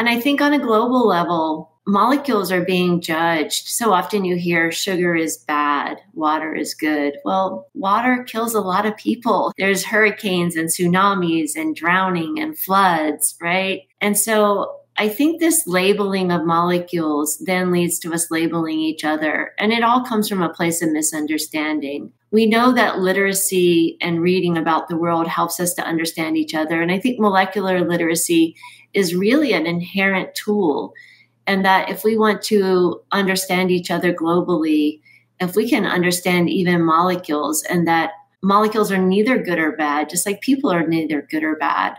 And I think on a global level, molecules are being judged. So often you hear sugar is bad, water is good. Well, water kills a lot of people. There's hurricanes and tsunamis and drowning and floods, right? And so I think this labeling of molecules then leads to us labeling each other. And it all comes from a place of misunderstanding. We know that literacy and reading about the world helps us to understand each other. And I think molecular literacy is really an inherent tool. And that if we want to understand each other globally, if we can understand even molecules and that molecules are neither good or bad, just like people are neither good or bad,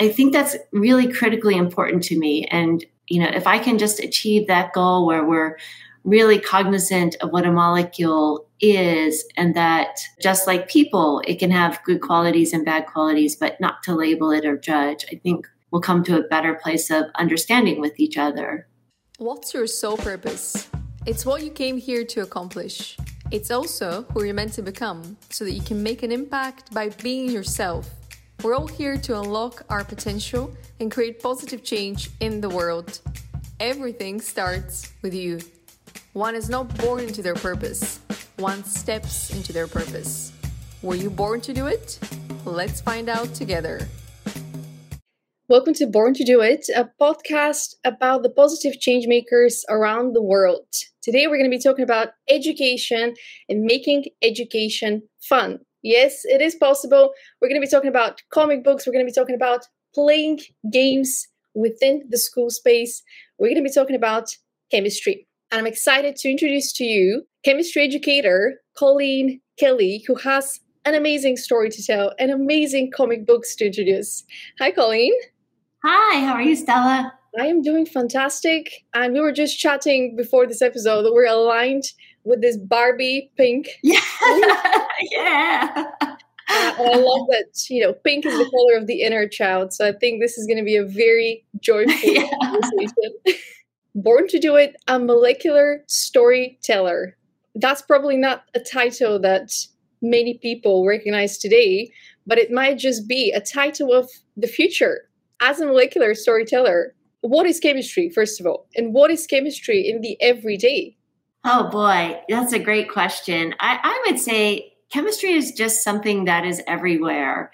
I think that's really critically important to me. And, you know, if I can just achieve that goal where we're really cognizant of what a molecule is and that just like people, it can have good qualities and bad qualities, but not to label it or judge, I think we'll come to a better place of understanding with each other. What's your soul purpose? It's what you came here to accomplish. It's also who you're meant to become so that you can make an impact by being yourself we're all here to unlock our potential and create positive change in the world. Everything starts with you. One is not born into their purpose, one steps into their purpose. Were you born to do it? Let's find out together. Welcome to Born to Do It, a podcast about the positive change makers around the world. Today, we're going to be talking about education and making education fun. Yes, it is possible. We're going to be talking about comic books. We're going to be talking about playing games within the school space. We're going to be talking about chemistry. And I'm excited to introduce to you chemistry educator Colleen Kelley, who has an amazing story to tell and amazing comic books to introduce. Hi, Colleen. Hi, how are you, Stella? I am doing fantastic. And we were just chatting before this episode that we're aligned with this Barbie pink. Yeah. yeah. Uh, I love that, you know, pink is the color of the inner child. So I think this is going to be a very joyful yeah. conversation. Born to do it, a molecular storyteller. That's probably not a title that many people recognize today, but it might just be a title of the future. As a molecular storyteller, what is chemistry, first of all? And what is chemistry in the everyday? Oh boy, that's a great question. I, I would say chemistry is just something that is everywhere.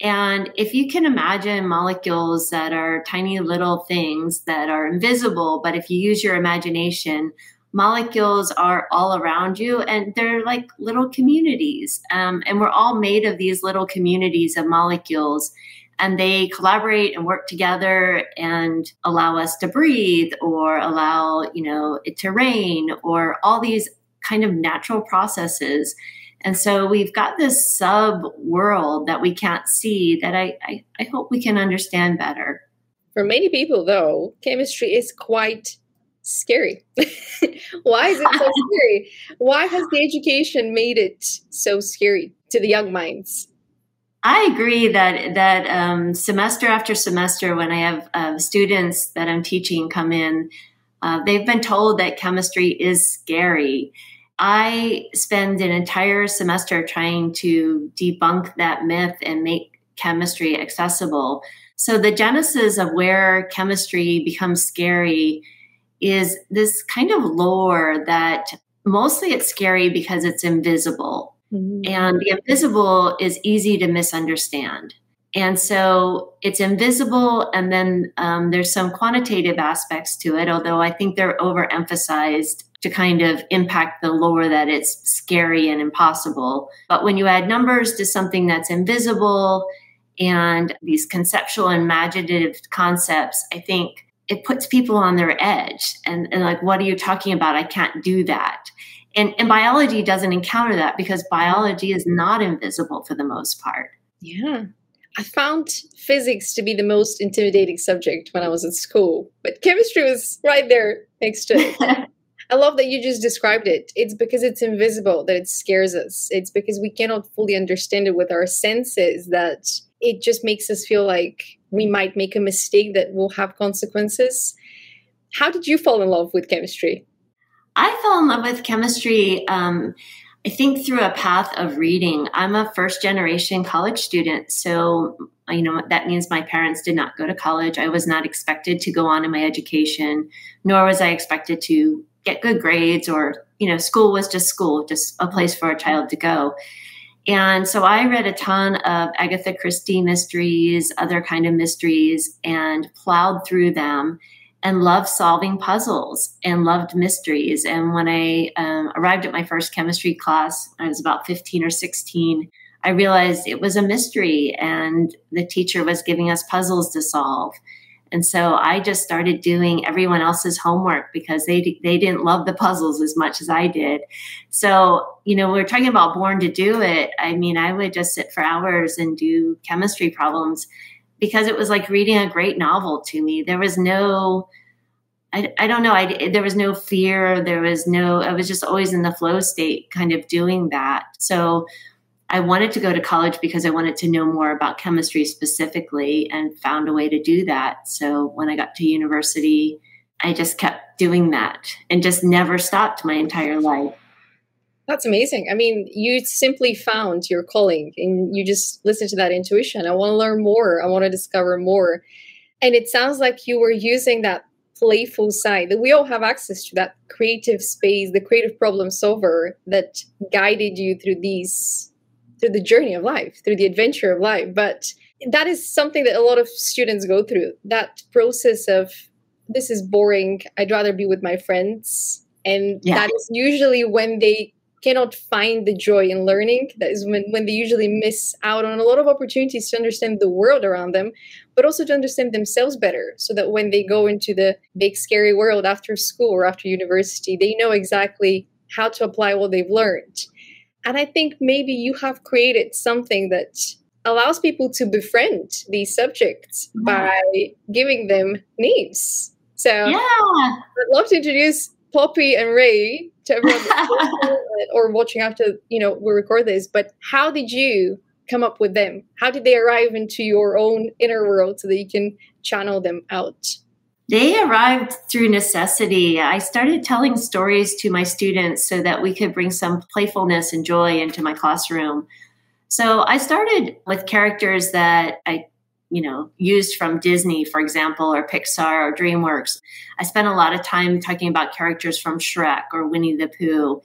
And if you can imagine molecules that are tiny little things that are invisible, but if you use your imagination, molecules are all around you and they're like little communities. Um, and we're all made of these little communities of molecules and they collaborate and work together and allow us to breathe or allow you know it to rain or all these kind of natural processes. And so we've got this sub world that we can't see that I, I, I hope we can understand better. For many people though chemistry is quite scary. Why is it so scary? Why has the education made it so scary to the young minds I agree that that um, semester after semester, when I have uh, students that I'm teaching come in, uh, they've been told that chemistry is scary. I spend an entire semester trying to debunk that myth and make chemistry accessible. So the genesis of where chemistry becomes scary is this kind of lore that mostly it's scary because it's invisible Mm-hmm. And the invisible is easy to misunderstand. And so it's invisible, and then um, there's some quantitative aspects to it, although I think they're overemphasized to kind of impact the lore that it's scary and impossible. But when you add numbers to something that's invisible and these conceptual and imaginative concepts, I think it puts people on their edge and, and like, what are you talking about? I can't do that. And, and biology doesn't encounter that because biology is not invisible for the most part. Yeah. I found physics to be the most intimidating subject when I was at school, but chemistry was right there next to it. I love that you just described it. It's because it's invisible that it scares us. It's because we cannot fully understand it with our senses that it just makes us feel like we might make a mistake that will have consequences. How did you fall in love with chemistry? I fell in love with chemistry. Um, I think through a path of reading. I'm a first generation college student. So You know, that means my parents did not go to college. I was not expected to go on in my education, nor was I expected to get good grades or, you know, school was just school, just a place for a child to go. And so I read a ton of Agatha Christie mysteries, other kind of mysteries, and plowed through them and loved solving puzzles and loved mysteries. And when I um, arrived at my first chemistry class, I was about 15 or 16, I realized it was a mystery and the teacher was giving us puzzles to solve. And so I just started doing everyone else's homework because they they didn't love the puzzles as much as I did. So, you know, we are talking about born to do it. I mean, I would just sit for hours and do chemistry problems because it was like reading a great novel to me. There was no I, I don't know. I, there was no fear. There was no, I was just always in the flow state kind of doing that. So I wanted to go to college because I wanted to know more about chemistry specifically and found a way to do that. So when I got to university, I just kept doing that and just never stopped my entire life. That's amazing. I mean, you simply found your calling and you just listened to that intuition. I want to learn more. I want to discover more. And it sounds like you were using that playful side that we all have access to that creative space, the creative problem solver that guided you through these through the journey of life, through the adventure of life. But that is something that a lot of students go through that process of this is boring. I'd rather be with my friends. And yeah. that is usually when they cannot find the joy in learning. That is when, when they usually miss out on a lot of opportunities to understand the world around them, but also to understand themselves better so that when they go into the big scary world after school or after university, they know exactly how to apply what they've learned. And I think maybe you have created something that allows people to befriend these subjects yeah. by giving them names. So yeah. I'd love to introduce Poppy and Ray to everyone or watching after you know we record this. But how did you come up with them? How did they arrive into your own inner world so that you can channel them out? They arrived through necessity. I started telling stories to my students so that we could bring some playfulness and joy into my classroom. So I started with characters that I, you know, used from Disney, for example, or Pixar or DreamWorks. I spent a lot of time talking about characters from Shrek or Winnie the Pooh.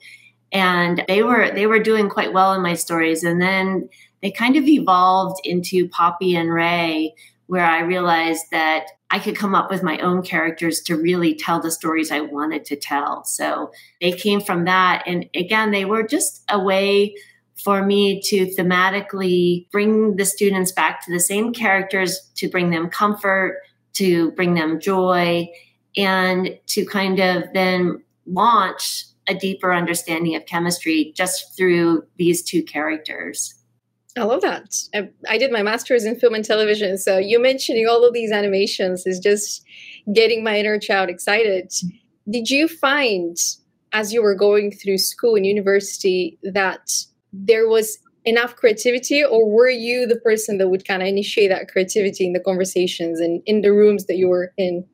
And they were they were doing quite well in my stories. And then they kind of evolved into Poppy and Ray, where I realized that I could come up with my own characters to really tell the stories I wanted to tell. So they came from that. And again, they were just a way for me to thematically bring the students back to the same characters, to bring them comfort, to bring them joy, and to kind of then launch a deeper understanding of chemistry just through these two characters. I love that. I, did my master's in film and television. So you mentioning all of these animations is just getting my inner child excited. Did you find, as you were going through school and university, that there was enough creativity, or were you the person that would kind of initiate that creativity in the conversations and in the rooms that you were in?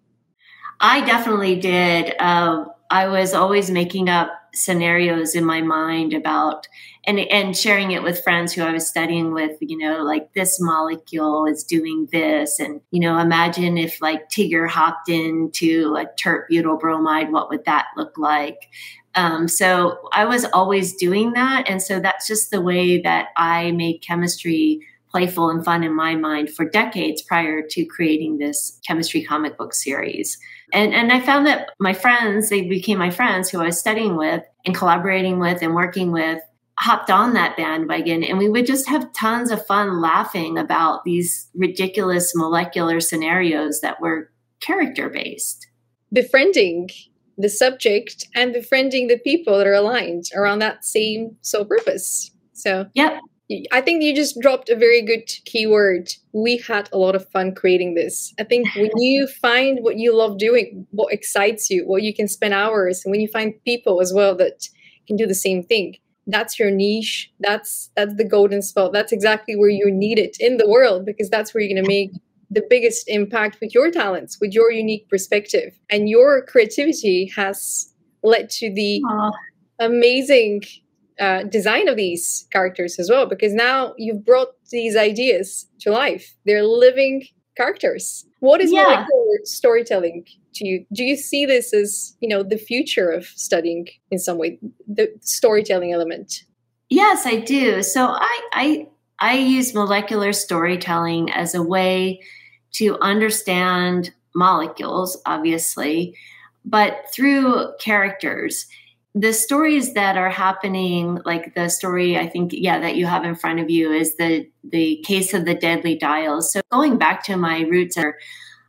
I definitely did. Uh, I was always making up scenarios in my mind about and and sharing it with friends who I was studying with, you know, like this molecule is doing this and you know, imagine if like Tigger hopped into a tert butyl bromide, what would that look like? Um, so I was always doing that. And so that's just the way that I made chemistry playful and fun in my mind for decades prior to creating this chemistry comic book series. And, and I found that my friends, they became my friends who I was studying with and collaborating with and working with, hopped on that bandwagon. And we would just have tons of fun laughing about these ridiculous molecular scenarios that were character based. Befriending the subject and befriending the people that are aligned around that same soul purpose. So, yeah, I think you just dropped a very good keyword. We had a lot of fun creating this. I think when you find what you love doing, what excites you, what you can spend hours, and when you find people as well that can do the same thing, that's your niche. That's that's the golden spot. That's exactly where you're needed in the world because that's where you're going to make the biggest impact with your talents, with your unique perspective, and your creativity has led to the Aww. amazing uh, design of these characters as well, because now you've brought these ideas to life. They're living characters. What is yeah. storytelling to you? Do you see this as you know the future of studying in some way, the storytelling element? Yes, I do. So I I I use molecular storytelling as a way to understand molecules, obviously, but through characters. The stories that are happening, like the story I think, yeah, that you have in front of you is the the case of the deadly dials. So going back to my roots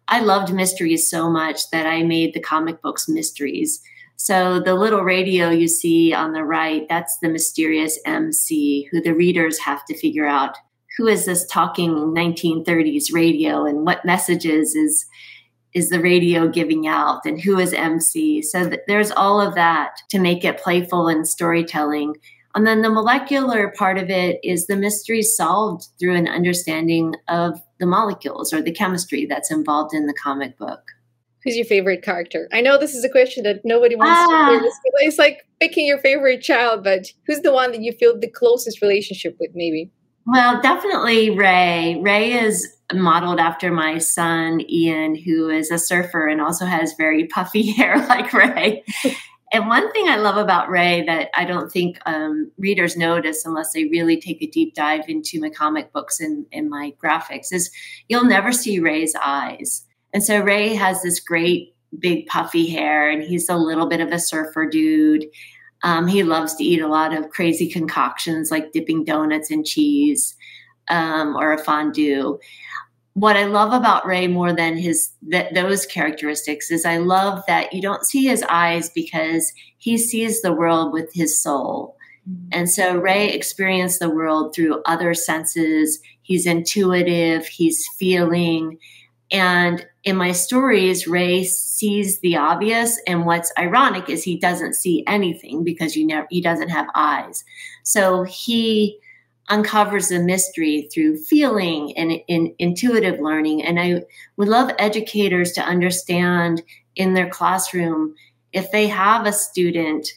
I loved mysteries so much that I made the comic books mysteries. So the little radio you see on the right, that's the mysterious MC who the readers have to figure out who is this talking 1930s radio and what messages is is the radio giving out and who is MC. So there's all of that to make it playful and storytelling. And then the molecular part of it is the mystery solved through an understanding of the molecules or the chemistry that's involved in the comic book. Who's your favorite character? I know this is a question that nobody wants ah. to hear. It's like picking your favorite child, but who's the one that you feel the closest relationship with, maybe? Well, definitely Ray. Ray is modeled after my son, Ian, who is a surfer and also has very puffy hair like Ray. and one thing I love about Ray that I don't think um, readers notice unless they really take a deep dive into my comic books and, and my graphics is you'll never see Ray's eyes. And so Ray has this great big puffy hair and he's a little bit of a surfer dude um, he loves to eat a lot of crazy concoctions like dipping donuts in cheese um, or a fondue. What I love about Ray more than his th- those characteristics is I love that you don't see his eyes because he sees the world with his soul. Mm-hmm. And so Ray experienced the world through other senses. He's intuitive, he's feeling, and in my stories, Ray sees the obvious, and what's ironic is he doesn't see anything because you never he doesn't have eyes. So he uncovers the mystery through feeling and in, intuitive learning. And I would love educators to understand in their classroom if they have a student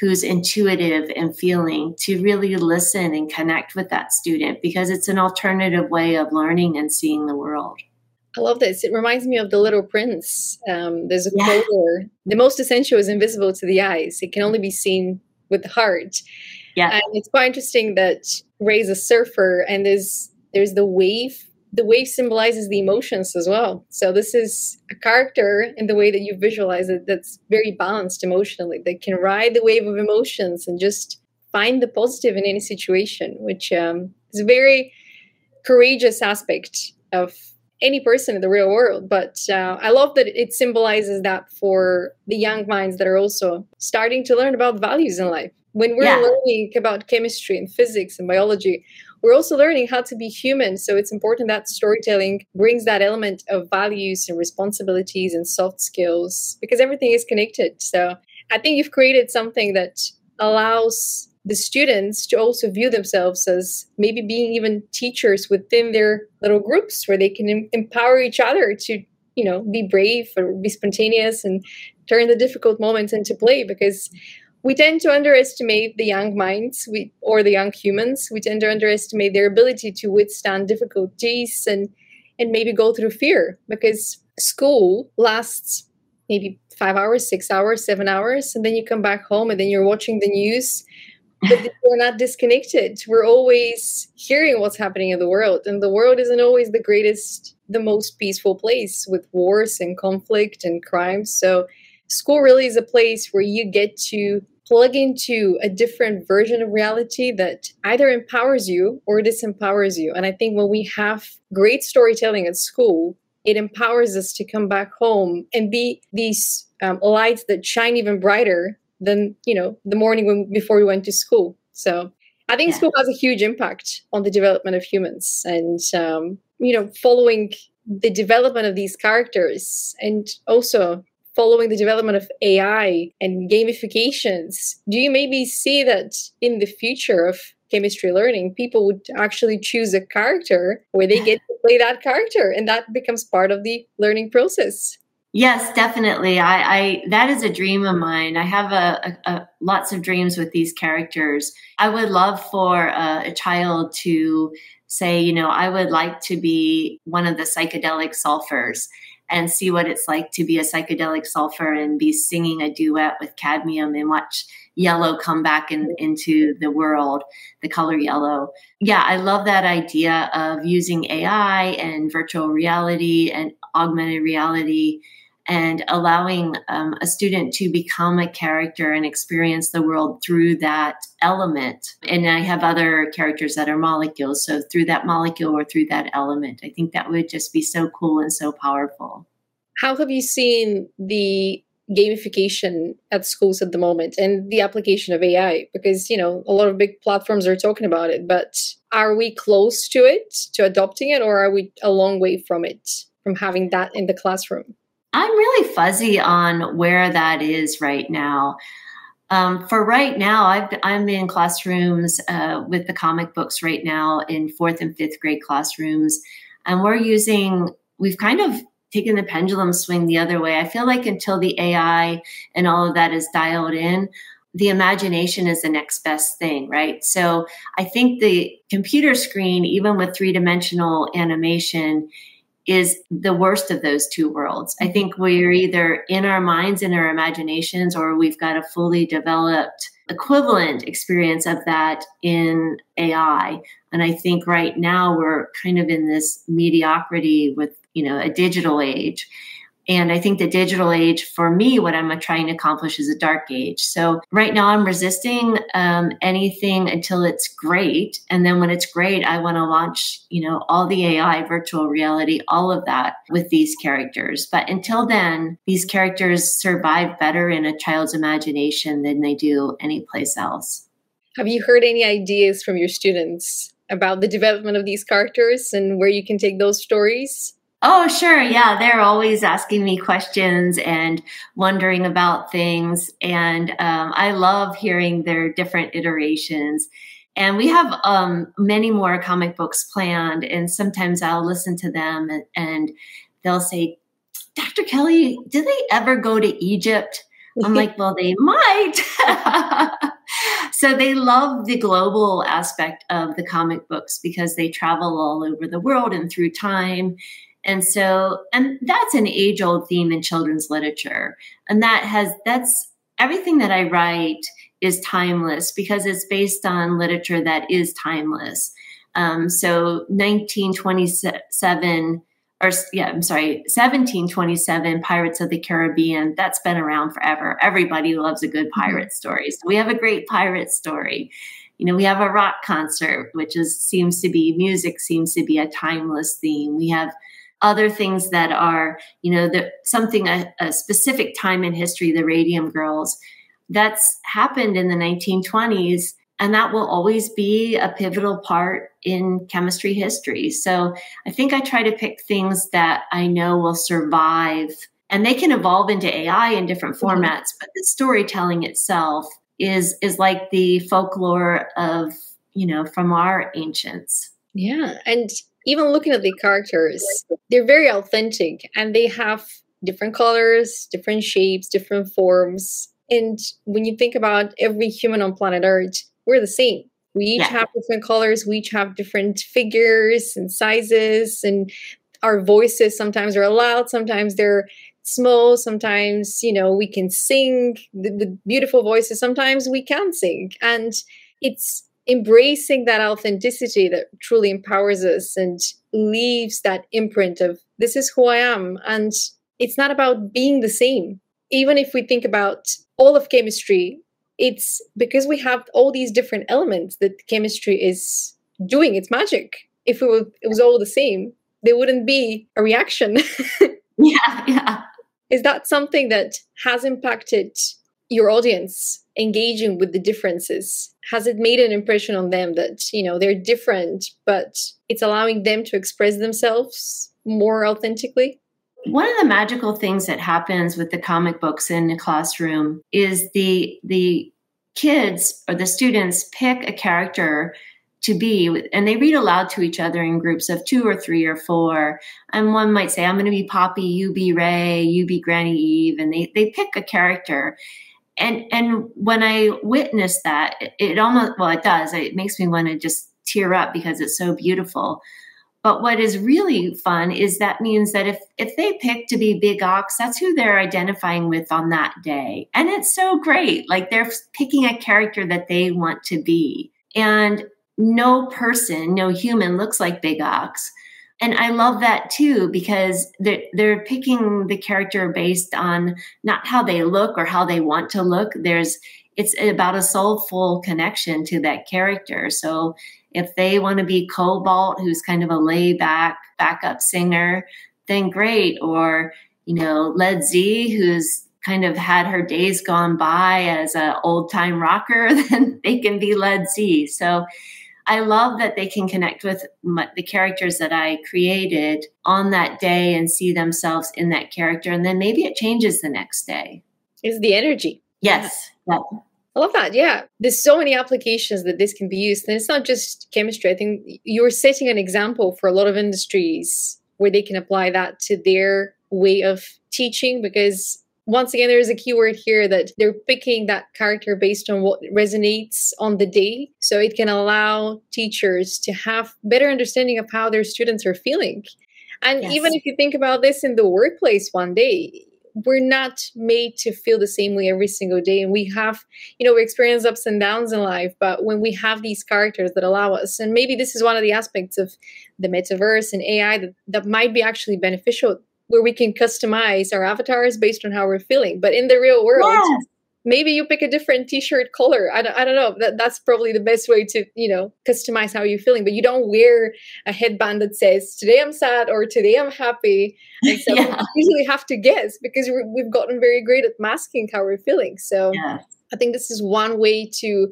who's intuitive and feeling to really listen and connect with that student because it's an alternative way of learning and seeing the world. I love this. It reminds me of the Little Prince. Um, there's a yeah. quote where the most essential is invisible to the eyes. It can only be seen with the heart. Yeah, and it's quite interesting that Ray's a surfer, and there's there's the wave. The wave symbolizes the emotions as well. So this is a character in the way that you visualize it that's very balanced emotionally. That can ride the wave of emotions and just find the positive in any situation, which um, is a very courageous aspect of any person in the real world. But uh, I love that it symbolizes that for the young minds that are also starting to learn about values in life. When we're yeah. learning about chemistry and physics and biology, we're also learning how to be human. So it's important that storytelling brings that element of values and responsibilities and soft skills because everything is connected. So I think you've created something that allows the students to also view themselves as maybe being even teachers within their little groups where they can em- empower each other to you know be brave or be spontaneous and turn the difficult moments into play because we tend to underestimate the young minds we, or the young humans. We tend to underestimate their ability to withstand difficulties and and maybe go through fear because school lasts maybe five hours six hours seven hours and then you come back home and then you're watching the news but we're not disconnected. We're always hearing what's happening in the world, and the world isn't always the greatest, the most peaceful place with wars and conflict and crimes. So, school really is a place where you get to plug into a different version of reality that either empowers you or disempowers you. And I think when we have great storytelling at school, it empowers us to come back home and be these um, lights that shine even brighter than you know the morning when before we went to school. So i think yeah. school has a huge impact on the development of humans and um, you know following the development of these characters and also following the development of ai and gamifications. Do you maybe see that in the future of chemistry learning people would actually choose a character where they get to play that character and that becomes part of the learning process Yes, definitely. I, I that is a dream of mine. I have a, a, a lots of dreams with these characters. I would love for a, a child to say, you know, I would like to be one of the psychedelic sulfurs and see what it's like to be a psychedelic sulfur and be singing a duet with cadmium and watch yellow come back in, into the world, the color yellow. Yeah, I love that idea of using AI and virtual reality and augmented reality and allowing um, a student to become a character and experience the world through that element. And I have other characters that are molecules. So through that molecule or through that element, I think that would just be so cool and so powerful. How have you seen the gamification at schools at the moment and the application of AI? Because, you know, a lot of big platforms are talking about it, but are we close to it, to adopting it, or are we a long way from it, from having that in the classroom? I'm really fuzzy on where that is right now. Um, for right now, i am in classrooms uh, with the comic books right now in fourth and fifth grade classrooms. And we're using, we've kind of taken the pendulum swing the other way. I feel like until the AI and all of that is dialed in, the imagination is the next best thing, right? So I think the computer screen, even with three dimensional animation, is the worst of those two worlds. I think we're either in our minds, in our imaginations, or we've got a fully developed equivalent experience of that in AI. And I think right now we're kind of in this mediocrity with, you know, a digital age. And I think the digital age, for me, what I'm trying to accomplish is a dark age. So right now, I'm resisting um, anything until it's great, and then when it's great, I want to launch, you know, all the AI, virtual reality, all of that with these characters. But until then, these characters survive better in a child's imagination than they do anyplace else. Have you heard any ideas from your students about the development of these characters and where you can take those stories? Oh, sure. Yeah. They're always asking me questions and wondering about things. And um, I love hearing their different iterations. And we have um, many more comic books planned. And sometimes I'll listen to them and, and they'll say, Dr. Kelley, did they ever go to Egypt? I'm like, well, they might. so they love the global aspect of the comic books because they travel all over the world and through time and so, and that's an age old theme in children's literature. And that has, that's everything that I write is timeless because it's based on literature that is timeless. Um, so 1927, or yeah, I'm sorry, 1727, Pirates of the Caribbean, that's been around forever. Everybody loves a good mm-hmm. pirate story. So we have a great pirate story. You know, we have a rock concert, which is seems to be music seems to be a timeless theme. We have other things that are, you know, the, something a, a specific time in history, the Radium Girls, that's happened in the 1920s. And that will always be a pivotal part in chemistry history. So I think I try to pick things that I know will survive and they can evolve into AI in different mm-hmm. formats, but the storytelling itself is is like the folklore of, you know, from our ancients. Yeah. And even looking at the characters, they're very authentic and they have different colors, different shapes, different forms. And when you think about every human on planet Earth, we're the same. We each yeah. have different colors, we each have different figures and sizes, and our voices sometimes are loud, sometimes they're small, sometimes, you know, we can sing the beautiful voices, sometimes we can't sing. And it's embracing that authenticity that truly empowers us and leaves that imprint of this is who I am. And it's not about being the same. Even if we think about all of chemistry, it's because we have all these different elements that chemistry is doing its magic. If it was, it was all the same, there wouldn't be a reaction. yeah, yeah. Is that something that has impacted your audience engaging with the differences? Has it made an impression on them that you know they're different but it's allowing them to express themselves more authentically? One of the magical things that happens with the comic books in the classroom is the the kids or the students pick a character to be and they read aloud to each other in groups of two or three or four. And one might say i'm going to be poppy you be ray you be granny eve and they, they pick a character and and when i witness that it, it almost well it does it makes me want to just tear up because it's so beautiful but what is really fun is that means that if if they pick to be big ox, that's who they're identifying with on that day. And it's so great. Like they're picking a character that they want to be. And no person, no human looks like big ox. And I love that too because they're, they're picking the character based on not how they look or how they want to look. There's it's about a soulful connection to that character. So if they want to be Cobalt, who's kind of a layback backup singer, then great. Or, you know, Led Z, who's kind of had her days gone by as an old time rocker, then they can be Led Z. So I love that they can connect with my, the characters that I created on that day and see themselves in that character. And then maybe it changes the next day. It's the energy. Yes. Yeah. I love that. Yeah. There's so many applications that this can be used. And it's not just chemistry. I think you're setting an example for a lot of industries where they can apply that to their way of teaching because once again there's a keyword here that they're picking that character based on what resonates on the day. So it can allow teachers to have better understanding of how their students are feeling. And yes. even if you think about this in the workplace one day we're not made to feel the same way every single day. And we have you know we experience ups and downs in life but when we have these characters that allow us and maybe this is one of the aspects of the metaverse and ai that, that might be actually beneficial where we can customize our avatars based on how we're feeling. But in the real world yes. maybe you pick a different t-shirt color. I don't, I don't know. That, that's probably the best way to you know customize how you're feeling. But you don't wear a headband that says today i'm sad or today i'm happy. And so yeah. we usually have to guess because we've gotten very great at masking how we're feeling. So i think this is one way to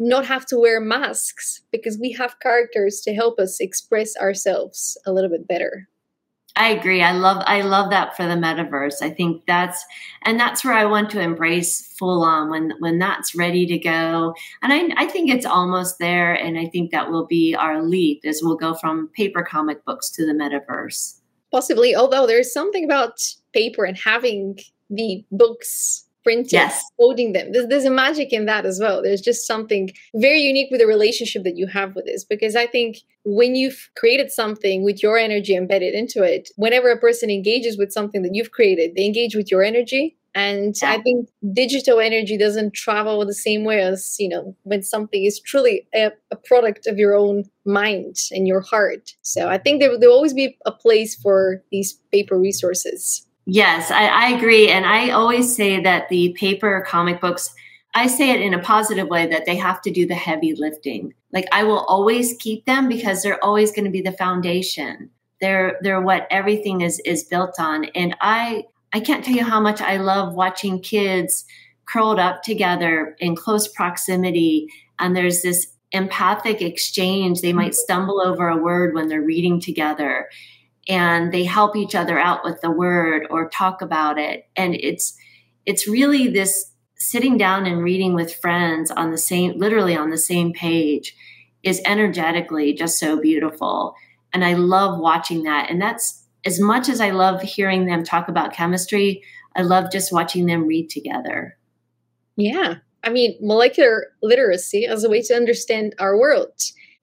not have to wear masks because we have characters to help us express ourselves a little bit better I agree. I love I love that for the metaverse. I think that's and that's where I want to embrace full on when when that's ready to go. And I I think it's almost there and I think that will be our leap as we'll go from paper comic books to the metaverse. Possibly, although there's something about paper and having the books printing, yes. holding them. There's, there's a magic in that as well. There's just something very unique with the relationship that you have with this. Because I think when you've created something with your energy embedded into it, whenever a person engages with something that you've created, they engage with your energy. And yeah. I think digital energy doesn't travel the same way as, you know, when something is truly a, a product of your own mind and your heart. So I think there will always be a place for these paper resources. Yes, I, I agree. And I always say that the paper comic books, I say it in a positive way that they have to do the heavy lifting. Like I will always keep them because they're always going to be the foundation. They're they're what everything is is built on. And I I can't tell you how much I love watching kids curled up together in close proximity and there's this empathic exchange. They might stumble over a word when they're reading together and they help each other out with the word or talk about it. And it's it's really this sitting down and reading with friends on the same literally on the same page is energetically just so beautiful. And i love watching that. And that's as much as i love hearing them talk about chemistry i love just watching them read together. Yeah. I mean molecular literacy as a way to understand our world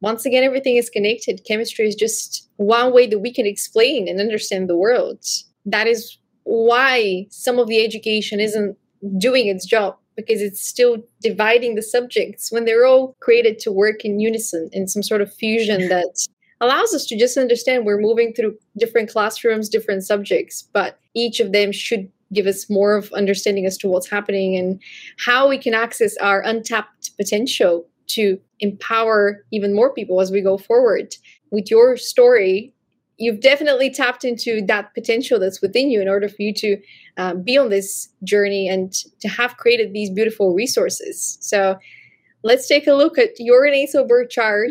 once again, everything is connected. Chemistry is just one way that we can explain and understand the world. That is why some of the education isn't doing its job because it's still dividing the subjects when they're all created to work in unison in some sort of fusion that allows us to just understand we're moving through different classrooms, different subjects, but each of them should give us more of understanding as to what's happening and how we can access our untapped potential to empower even more people as we go forward. With your story, you've definitely tapped into that potential that's within you in order for you to uh, be on this journey and to have created these beautiful resources. So let's take a look at your natal birth chart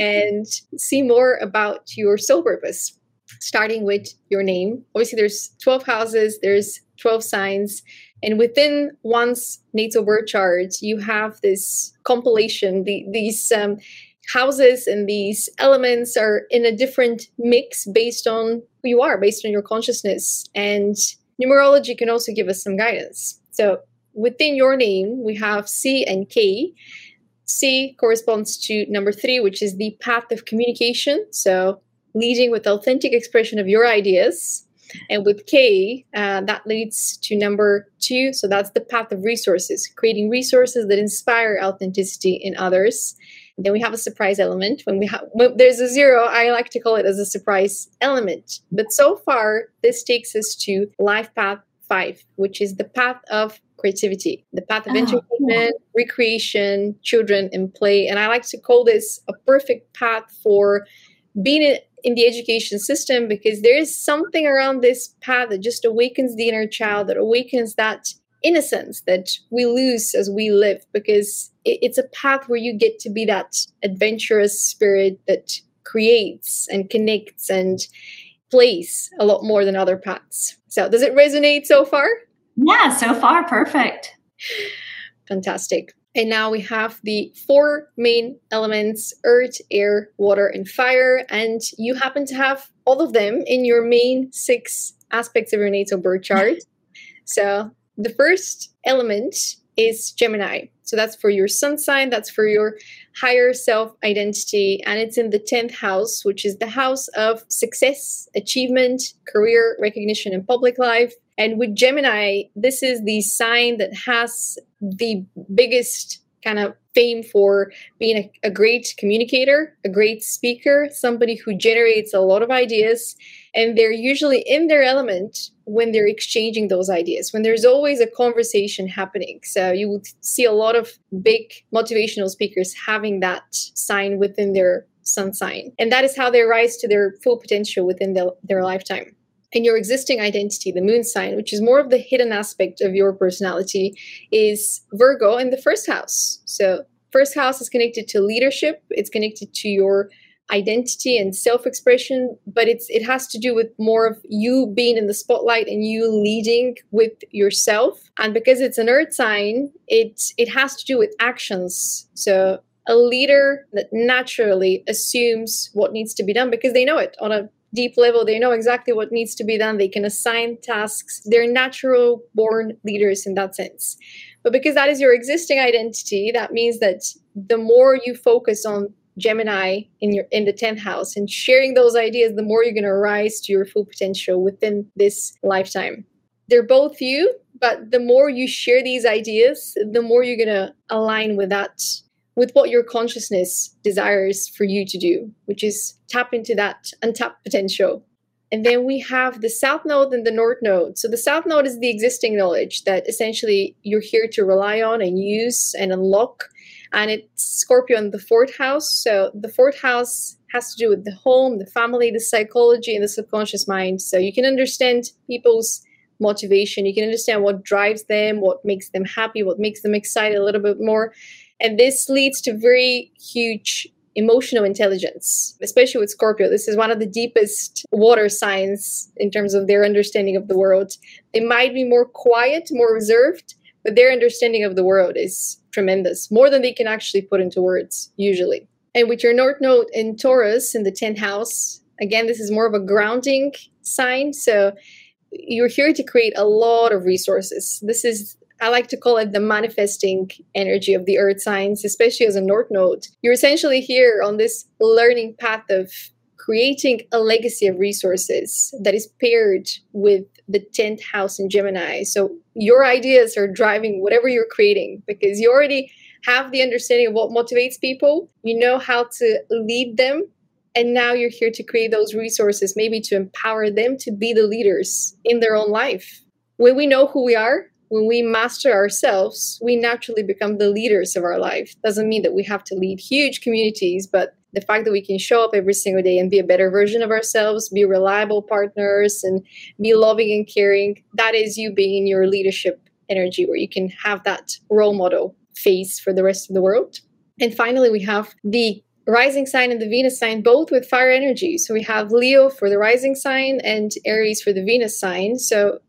and see more about your soul purpose. Starting with your name. Obviously, there's 12 houses, there's 12 signs. And within one's natal birth chart, you have this compilation, the, these um, houses and these elements are in a different mix based on who you are, based on your consciousness. And numerology can also give us some guidance. So within your name, we have C and K. C corresponds to number three, which is the path of communication. So leading with authentic expression of your ideas. And with K, uh, that leads to number two. So that's the path of resources, creating resources that inspire authenticity in others. Then we have a surprise element. When we have when there's a zero, I like to call it as a surprise element. But so far, this takes us to life path five, which is the path of creativity, the path of oh, entertainment, recreation, children, and play. And I like to call this a perfect path for being in the education system because there is something around this path that just awakens the inner child, that awakens that innocence that we lose as we live because it's a path where you get to be that adventurous spirit that creates and connects and plays a lot more than other paths. So, does it resonate so far? Yeah, so far, perfect. Fantastic. And now we have the four main elements earth, air, water, and fire. And you happen to have all of them in your main six aspects of your natal birth chart. so the first element is Gemini. So that's for your sun sign, that's for your higher self identity, and it's in the 10th house, which is the house of success, achievement, career recognition, and public life. And with Gemini, this is the sign that has the biggest kind of fame for being a, a, great communicator, a great speaker, somebody who generates a lot of ideas. And they're usually in their element when they're exchanging those ideas, when there's always a conversation happening. So you would see a lot of big motivational speakers having that sign within their sun sign. And that is how they rise to their full potential within the, their lifetime and your existing identity, the moon sign, which is more of the hidden aspect of your personality, is Virgo in the first house. So, first house is connected to leadership, it's connected to your identity and self-expression but it's it has to do with more of you being in the spotlight and you leading with yourself and because it's an earth sign it it has to do with actions so a leader that naturally assumes what needs to be done because they know it on a deep level. They know exactly what needs to be done. They can assign tasks. They're natural born leaders in that sense. But because that is your existing identity, that means that the more you focus on Gemini in your in the 10th house and sharing those ideas, the more you're going to rise to your full potential within this lifetime. They're both you, but the more you share these ideas, the more you're going to align with that with what your consciousness desires for you to do, which is tap into that untapped potential. And then we have the south node and the north node. So the south node is the existing knowledge that essentially you're here to rely on and use and unlock. And it's Scorpio in the fourth house. So the fourth house has to do with the home, the family, the psychology, and the subconscious mind. So you can understand people's motivation. You can understand what drives them, what makes them happy, what makes them excited a little bit more. And this leads to very huge emotional intelligence, especially with Scorpio. This is one of the deepest water signs in terms of their understanding of the world. They might be more quiet, more reserved, but their understanding of the world is tremendous, more than they can actually put into words, usually. And with your North Node in Taurus in the 10th house, again, this is more of a grounding sign. So you're here to create a lot of resources. This is I like to call it the manifesting energy of the earth signs, especially as a North Node. You're essentially here on this learning path of creating a legacy of resources that is paired with the 10th house in Gemini. So your ideas are driving whatever you're creating because you already have the understanding of what motivates people, you know how to lead them. And now you're here to create those resources, maybe to empower them to be the leaders in their own life. When we know who we are, when we master ourselves, we naturally become the leaders of our life. Doesn't mean that we have to lead huge communities, but the fact that we can show up every single day and be a better version of ourselves, be reliable partners, and be loving and caring, that is you being your leadership energy, where you can have that role model face for the rest of the world. And finally, we have the rising sign and the Venus sign, both with fire energy. So we have Leo for the rising sign and Aries for the Venus sign. So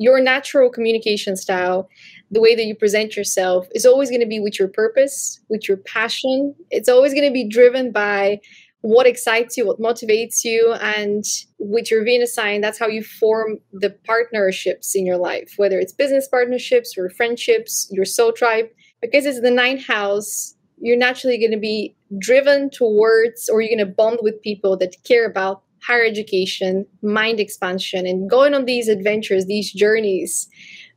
your natural communication style, the way that you present yourself, is always going to be with your purpose, with your passion. It's always going to be driven by what excites you, what motivates you, and with your Venus sign, that's how you form the partnerships in your life, whether it's business partnerships or friendships, your soul tribe. Because it's the ninth house, you're naturally going to be driven towards, or you're going to bond with people that care about higher education, mind expansion, and going on these adventures, these journeys.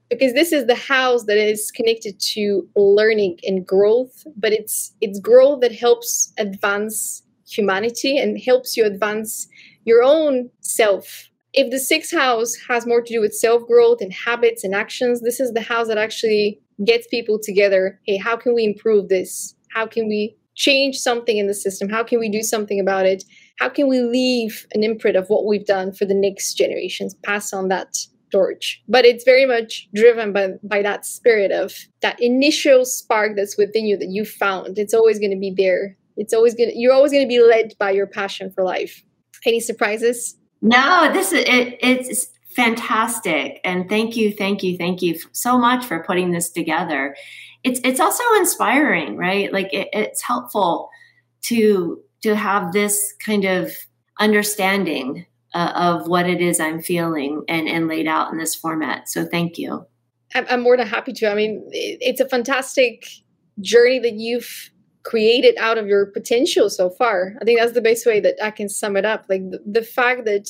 Because this is the house that is connected to learning and growth, but it's it's growth that helps advance humanity and helps you advance your own self. If the sixth house has more to do with self growth and habits and actions, this is the house that actually gets people together. Hey, how can we improve this? How can we change something in the system? How can we do something about it? How can we leave an imprint of what we've done for the next generations, pass on that torch? But it's very much driven by, by that spirit of that initial spark that's within you that you found. It's always going to be there it's always gonna you're always gonna be led by your passion for life. Any surprises? No, this is it, it's fantastic, and thank you, thank you, thank you so much for putting this together. It's it's also inspiring, right? Like it, it's helpful to to have this kind of understanding uh, of what it is I'm feeling and and laid out in this format. So thank you. I'm, more than happy to. I mean, it's a fantastic journey that you've created out of your potential so far. I think that's the best way that I can sum it up. Like the, the fact that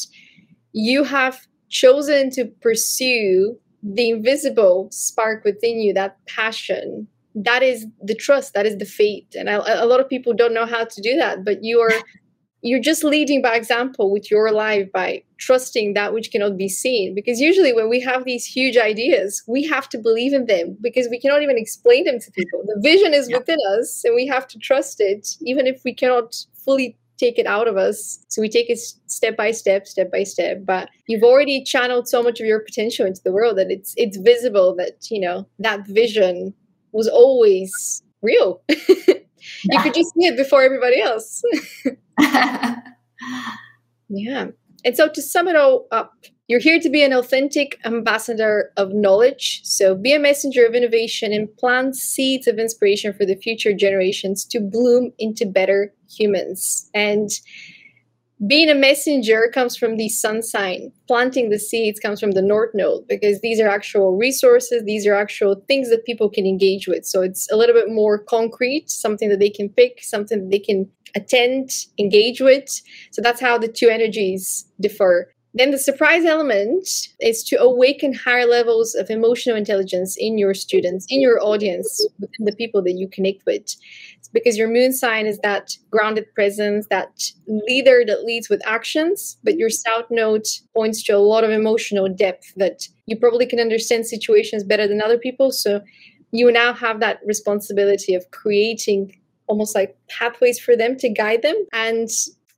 you have chosen to pursue the invisible spark within you, that passion, that is the trust, that is the faith. And I, a lot of people don't know how to do that, but you are you're just leading by example with your life by trusting that which cannot be seen because usually when we have these huge ideas we have to believe in them because we cannot even explain them to people the vision is yeah. within us and we have to trust it even if we cannot fully take it out of us so we take it step by step step by step but you've already channeled so much of your potential into the world that it's it's visible that you know that vision was always real you could just see it before everybody else. yeah. And so to sum it all up, you're here to be an authentic ambassador of knowledge. So be a messenger of innovation and plant seeds of inspiration for the future generations to bloom into better humans. And being a messenger comes from the sun sign. Planting the seeds comes from the north node because these are actual resources, these are actual things that people can engage with. So it's a little bit more concrete, something that they can pick, something that they can attend, engage with. So that's how the two energies differ. Then the surprise element is to awaken higher levels of emotional intelligence in your students, in your audience, within the people that you connect with. Because your moon sign is that grounded presence, that leader that leads with actions, but your south node points to a lot of emotional depth that you probably can understand situations better than other people. So you now have that responsibility of creating almost like pathways for them to guide them and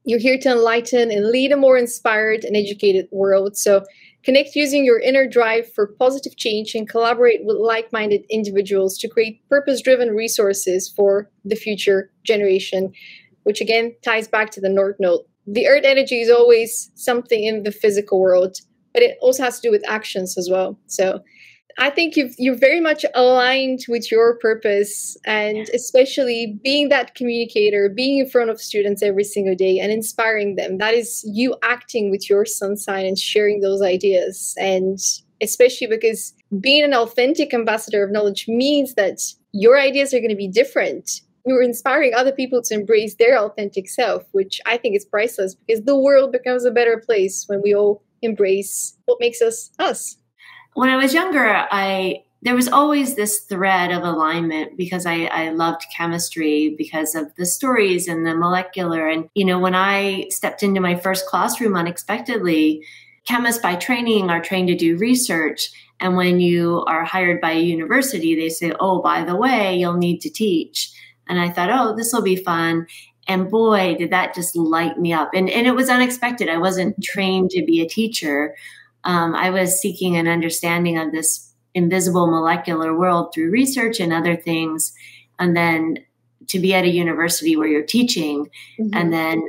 you're here to enlighten and lead a more inspired and educated world. So connect using your inner drive for positive change and collaborate with like minded individuals to create purpose driven resources for the future generation, which again ties back to the North Node. The earth energy is always something in the physical world, but it also has to do with actions as well. So I think you've, you're very much aligned with your purpose, and especially being that communicator, being in front of students every single day and inspiring them. That is you acting with your sun sign and sharing those ideas. And especially because being an authentic ambassador of knowledge means that your ideas are going to be different. You're inspiring other people to embrace their authentic self, which I think is priceless because the world becomes a better place when we all embrace what makes us us when I was younger, I there was always this thread of alignment because I, I loved chemistry because of the stories and the molecular. And, you know, when I stepped into my first classroom unexpectedly, chemists by training are trained to do research. And when you are hired by a university, they say, oh, by the way, you'll need to teach. And I thought, oh, this will be fun. And boy, did that just light me up. And, and it was unexpected. I wasn't trained to be a teacher um, I was seeking an understanding of this invisible molecular world through research and other things. And then to be at a university where you're teaching mm-hmm. and then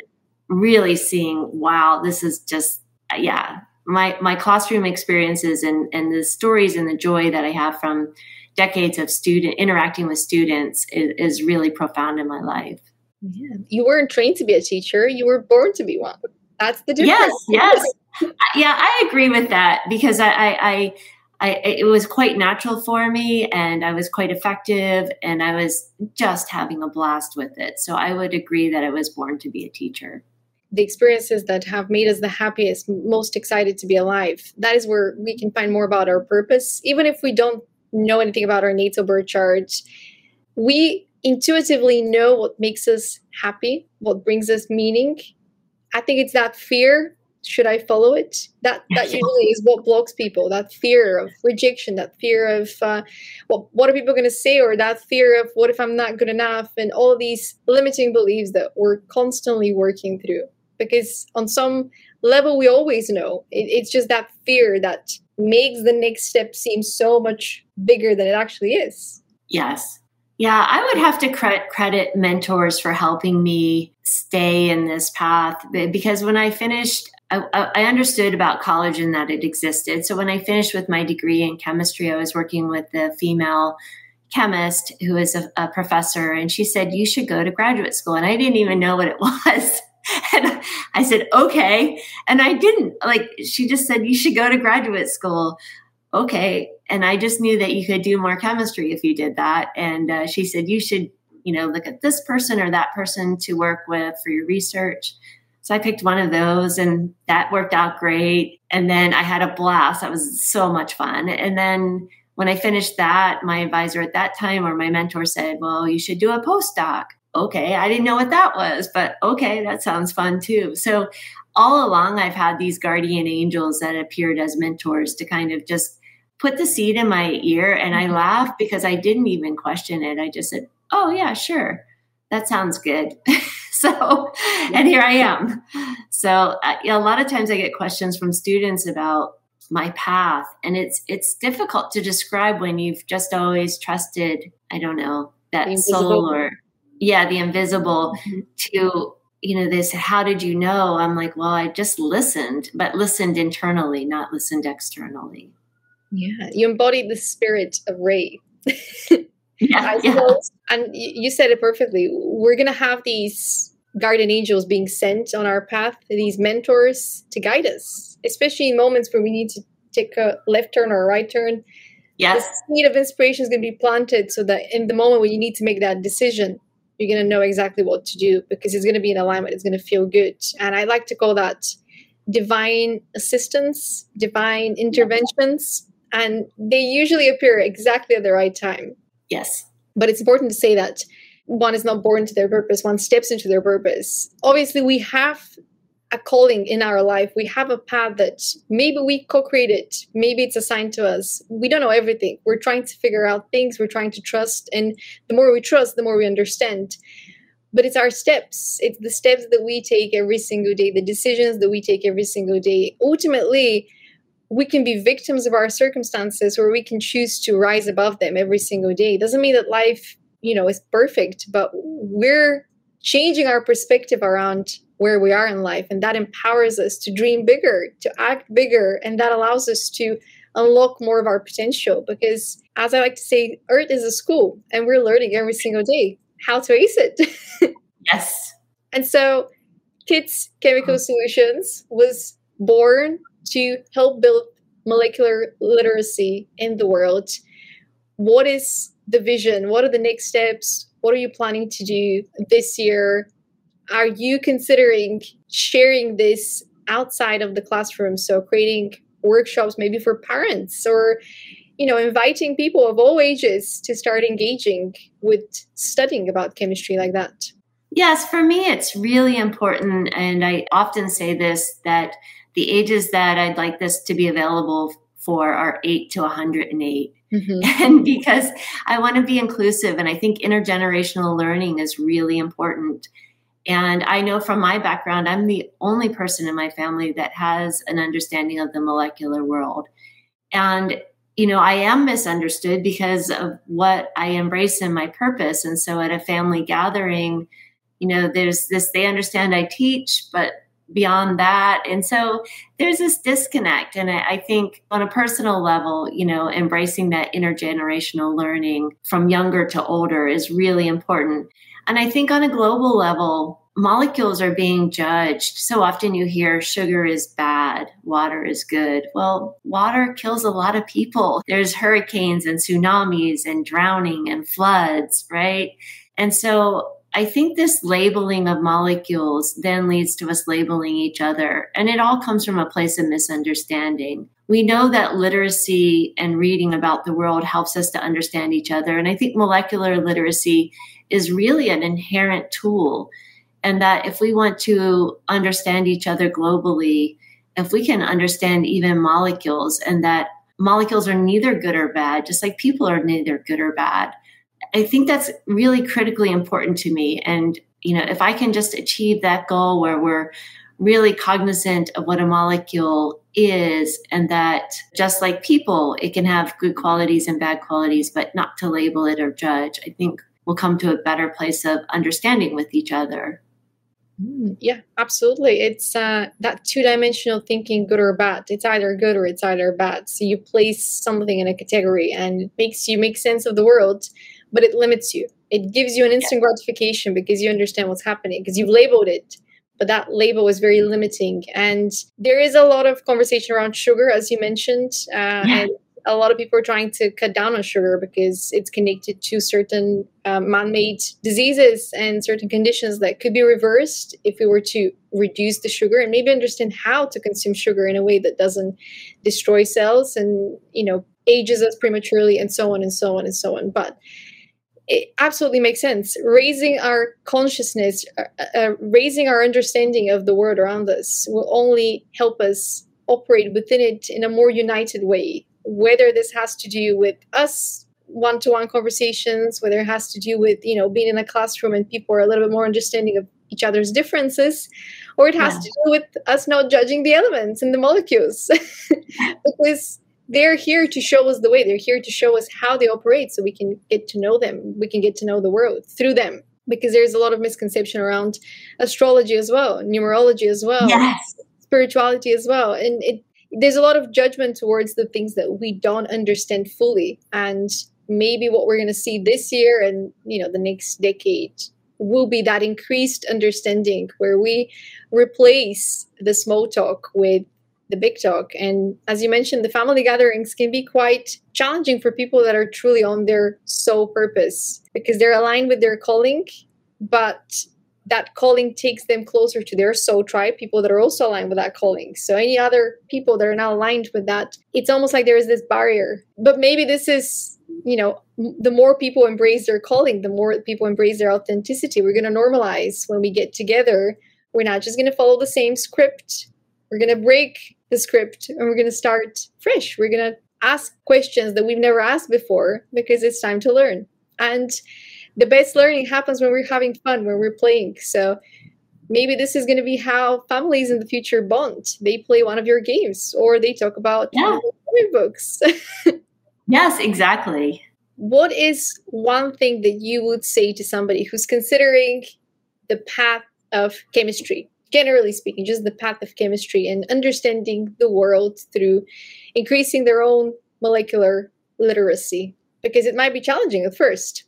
really seeing, wow, this is just, yeah, my my classroom experiences and and the stories and the joy that I have from decades of student interacting with students is, is really profound in my life. Yeah. You weren't trained to be a teacher; you were born to be one. That's the difference. Yes, yes, yeah. I agree with that because I, I, I it was quite natural for me and I was quite effective and I was just having a blast with it. So I would agree that I was born to be a teacher. The experiences that have made us the happiest, most excited to be alive, that is where we can find more about our purpose. Even if we don't know anything about our natal birth chart, we intuitively know what makes us happy, what brings us meaning. I think it's that fear should I follow it? That that usually is what blocks people. That fear of rejection, that fear of uh, well, what are people going to say, or that fear of what if I'm not good enough, and all these limiting beliefs that we're constantly working through. Because on some level, we always know it, it's just that fear that makes the next step seem so much bigger than it actually is. Yes. Yeah, I would have to credit, credit mentors for helping me stay in this path because when I finished I, I, understood about college and that it existed. So when I finished with my degree in chemistry, I was working with a female chemist who is a, a professor, and she said, You should go to graduate school. And I didn't even know what it was. and I said, Okay. And I didn't. Like, she just said, You should go to graduate school. Okay. And I just knew that you could do more chemistry if you did that. And uh, she said, You should, you know, look at this person or that person to work with for your research. So I picked one of those and that worked out great. And then I had a blast. That was so much fun. And then when I finished that, my advisor at that time or my mentor said, Well, you should do a postdoc. Okay. I didn't know what that was, but okay, that sounds fun too. So all along, I've had these guardian angels that appeared as mentors to kind of just put the seed in my ear. And I mm-hmm. laughed because I didn't even question it. I just said, Oh, yeah, sure. That sounds good. so and here i am. So uh, a lot of times i get questions from students about my path and it's it's difficult to describe when you've just always trusted i don't know that soul or yeah the invisible mm-hmm. to you know this how did you know? I'm like well i just listened but listened internally not listened externally. Yeah you embodied the spirit of ray yeah, yeah. And you said it perfectly. We're going to have these guardian angels being sent on our path, these mentors to guide us, especially in moments where we need to take a left turn or a right turn. Yes. The seed of inspiration is going to be planted so that in the moment when you need to make that decision, you're going to know exactly what to do because it's going to be in alignment. It's going to feel good. And I like to call that divine assistance, divine interventions. And they usually appear exactly at the right time. Yes. But it's important to say that one is not born to their purpose, one steps into their purpose. Obviously, we have a calling in our life. We have a path that maybe we co created, maybe it's assigned to us. We don't know everything. We're trying to figure out things, we're trying to trust. And the more we trust, the more we understand. But it's our steps. It's the steps that we take every single day, the decisions that we take every single day. Ultimately, we can be victims of our circumstances or we can choose to rise above them every single day. It doesn't mean that life, you know, is perfect, but we're changing our perspective around where we are in life and that empowers us to dream bigger, to act bigger, and that allows us to unlock more of our potential because as I like to say, Earth is a school and we're learning every single day how to ace it. yes. And so Kids Chemical mm-hmm. Solutions was born to help build molecular literacy in the world. What is the vision? What are the next steps? What are you planning to do this year? Are you considering sharing this outside of the classroom? So, creating workshops maybe for parents or you know inviting people of all ages to start engaging with studying about chemistry like that yes for me it's really important and i often say this that the ages that I'd like this to be available for are 8 to 108. Mm-hmm. And because I want to be inclusive, and I think intergenerational learning is really important. And I know from my background, I'm the only person in my family that has an understanding of the molecular world. And, you know, I am misunderstood because of what I embrace in my purpose. And so at a family gathering, you know, there's this, they understand I teach, but beyond that. And so there's this disconnect. And I, I, think on a personal level, you know, embracing that intergenerational learning from younger to older is really important. And I think on a global level, molecules are being judged. So often you hear sugar is bad, water is good. Well, water kills a lot of people. There's hurricanes and tsunamis and drowning and floods, right? And so I think this labeling of molecules then leads to us labeling each other. And it all comes from a place of misunderstanding. We know that literacy and reading about the world helps us to understand each other. And I think molecular literacy is really an inherent tool. And that if we want to understand each other globally, if we can understand even molecules and that molecules are neither good or bad, just like people are neither good or bad, I think that's really critically important to me. And, you know, if I can just achieve that goal where we're really cognizant of what a molecule is and that just like people, it can have good qualities and bad qualities, but not to label it or judge, I think we'll come to a better place of understanding with each other. Mm, yeah, absolutely. It's uh, that two dimensional thinking, good or bad. It's either good or it's either bad. So you place something in a category and it makes you make sense of the world but it limits you. It gives you an instant yeah. gratification because you understand what's happening because you've labeled it. But that label is very limiting. And there is a lot of conversation around sugar, as you mentioned. Uh, yeah. And a lot of people are trying to cut down on sugar because it's connected to certain um, man made diseases and certain conditions that could be reversed if we were to reduce the sugar and maybe understand how to consume sugar in a way that doesn't destroy cells and, you know, ages us prematurely and so on and so on and so on. But it absolutely makes sense. Raising our consciousness, uh, uh, raising our understanding of the world around us will only help us operate within it in a more united way. Whether this has to do with us one-to-one conversations, whether it has to do with you know being in a classroom and people are a little bit more understanding of each other's differences, or it has yeah. to do with us not judging the elements and the molecules, because they're here to show us the way. They're here to show us how they operate so we can get to know them. We can get to know the world through them because there's a lot of misconception around astrology as well, numerology as well, yes. spirituality as well. And it there's a lot of judgment towards the things that we don't understand fully. And maybe what we're going to see this year and you know the next decade will be that increased understanding where we replace the small talk with the big talk. And as you mentioned, the family gatherings can be quite challenging for people that are truly on their soul purpose because they're aligned with their calling, but that calling takes them closer to their soul tribe, people that are also aligned with that calling. So any other people that are not aligned with that, it's almost like there is this barrier. But maybe this is, you know, the more people embrace their calling, the more people embrace their authenticity. We're going to normalize when we get together. We're not just going to follow the same script. We're going to break the script and we're going to start fresh. We're going to ask questions that we've never asked before because it's time to learn. And the best learning happens when we're having fun, when we're playing. So maybe this is going to be how families in the future bond. They play one of your games or they talk about yeah. books. yes, exactly. What is one thing that you would say to somebody who's considering the path of chemistry? Generally speaking, just the path of chemistry and understanding the world through increasing their own molecular literacy because it might be challenging at first.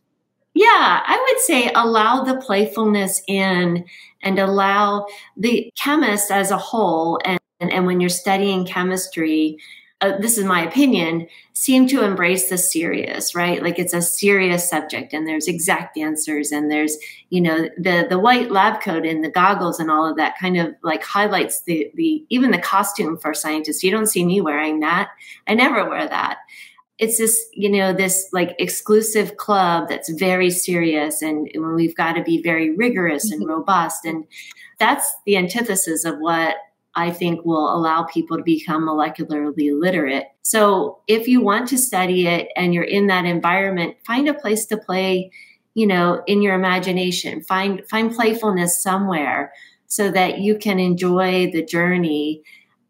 Yeah, I would say allow the playfulness in and allow the chemist as a whole. And, and, and when you're studying chemistry, uh, this is my opinion, seem to embrace the serious, right? Like it's a serious subject and there's exact answers and there's, you know, the the white lab coat and the goggles and all of that kind of like highlights the the even the costume for scientists. You don't see me wearing that. I never wear that. It's this, you know, this like exclusive club that's very serious and, and we've got to be very rigorous and mm-hmm. robust. And that's the antithesis of what I think will allow people to become molecularly literate. So if you want to study it and you're in that environment, find a place to play, you know, in your imagination. Find find playfulness somewhere so that you can enjoy the journey.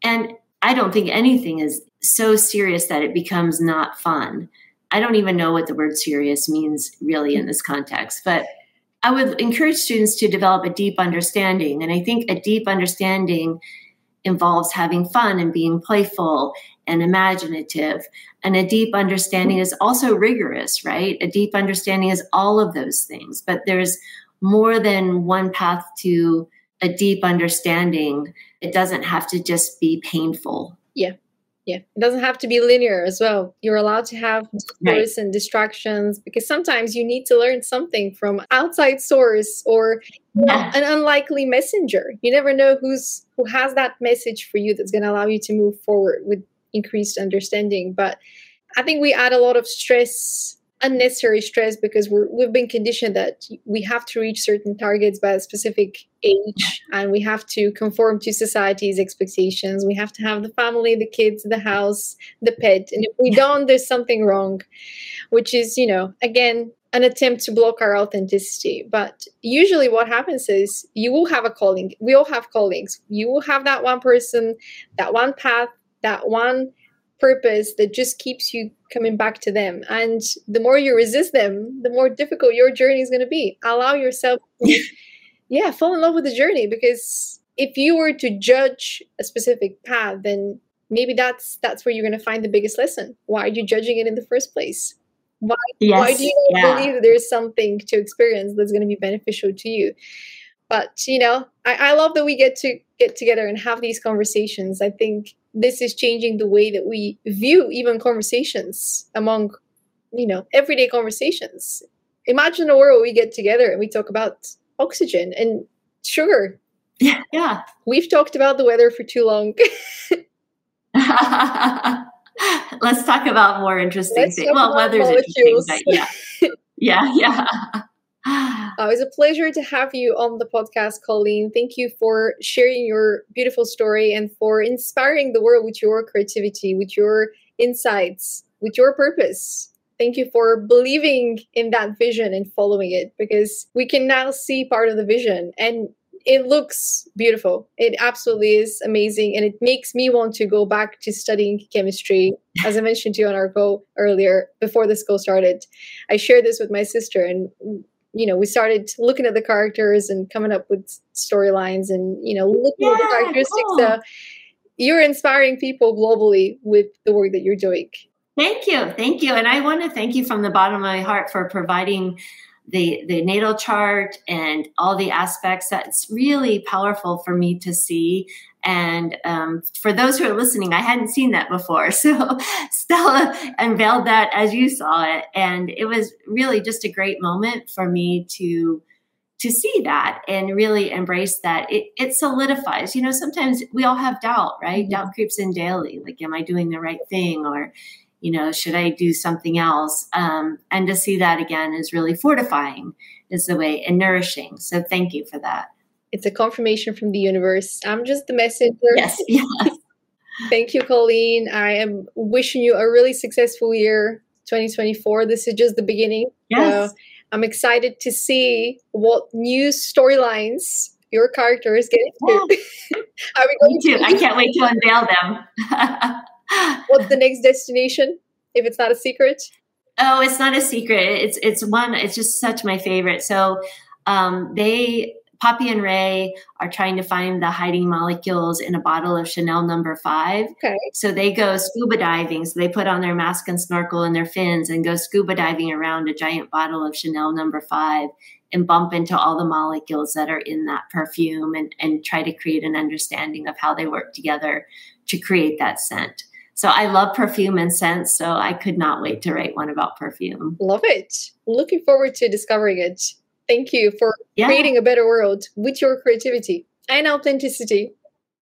And I don't think anything is so serious that it becomes not fun. I don't even know what the word serious means really in this context, but I would encourage students to develop a deep understanding. And I think a deep understanding involves having fun and being playful and imaginative. And a deep understanding is also rigorous, right? A deep understanding is all of those things, but there's more than one path to a deep understanding. It doesn't have to just be painful. Yeah. Yeah. It doesn't have to be linear as well. You're allowed to have right. and distractions because sometimes you need to learn something from outside source or yeah. an unlikely messenger. You never know who's who has that message for you that's going to allow you to move forward with increased understanding. But I think we add a lot of stress, unnecessary stress, because we're, we've been conditioned that we have to reach certain targets by a specific age and we have to conform to society's expectations. We have to have the family, the kids, the house, the pet. And if we don't, there's something wrong, which is, you know, again, an attempt to block our authenticity. But usually, what happens is you will have a calling. We all have callings. You will have that one person, that one path, that one purpose that just keeps you coming back to them. And the more you resist them, the more difficult your journey is going to be. Allow yourself, to, yeah, fall in love with the journey because if you were to judge a specific path, then maybe that's that's where you're going to find the biggest lesson. Why are you judging it in the first place? Why, yes, why do you yeah. believe that there's something to experience that's going to be beneficial to you? But you know, I, I love that we get to get together and have these conversations. I think this is changing the way that we view even conversations among, you know, everyday conversations. Imagine a world we get together and we talk about oxygen and sugar. Yeah, yeah. We've talked about the weather for too long. Let's talk about more interesting things. Well, weather's interesting, but yeah, yeah, yeah. uh, it was a pleasure to have you on the podcast, Colleen. Thank you for sharing your beautiful story and for inspiring the world with your creativity, with your insights, with your purpose. Thank you for believing in that vision and following it because we can now see part of the vision and it looks beautiful. It absolutely is amazing. And it makes me want to go back to studying chemistry. As I mentioned to you on our call earlier, before this call started, I shared this with my sister, and you know, we started looking at the characters and coming up with storylines and, you know, looking yeah, at the characteristics. Cool. So you're inspiring people globally with the work that you're doing. Thank you. Thank you. And I want to thank you from the bottom of my heart for providing the the natal chart and all the aspects that's really powerful for me to see and um, for those who are listening i hadn't seen that before so stella unveiled that as you saw it and it was really just a great moment for me to to see that and really embrace that it, it solidifies you know sometimes we all have doubt right mm-hmm. doubt creeps in daily like am i doing the right thing or you know, should I do something else? Um, and to see that again is really fortifying, is the way, and nourishing. So thank you for that. It's a confirmation from the universe. I'm just the messenger. Yes, yes. thank you, Colleen. I am wishing you a really successful year, 2024. This is just the beginning. Yes. So I'm excited to see what new storylines your characters get into. Yeah. Are we going Me too. To- I can't wait to unveil them. What's the next destination if it's not a secret? Oh, it's not a secret. It's it's one. It's just such my favorite. So um, they Poppy and Ray are trying to find the hiding molecules in a bottle of Chanel number five. Okay. So they go scuba diving. So they put on their mask and snorkel and their fins and go scuba diving around a giant bottle of Chanel number five and bump into all the molecules that are in that perfume and, and try to create an understanding of how they work together to create that scent. So I love perfume and scents. So I could not wait to write one about perfume. Love it. Looking forward to discovering it. Thank you for yeah. creating a better world with your creativity and authenticity.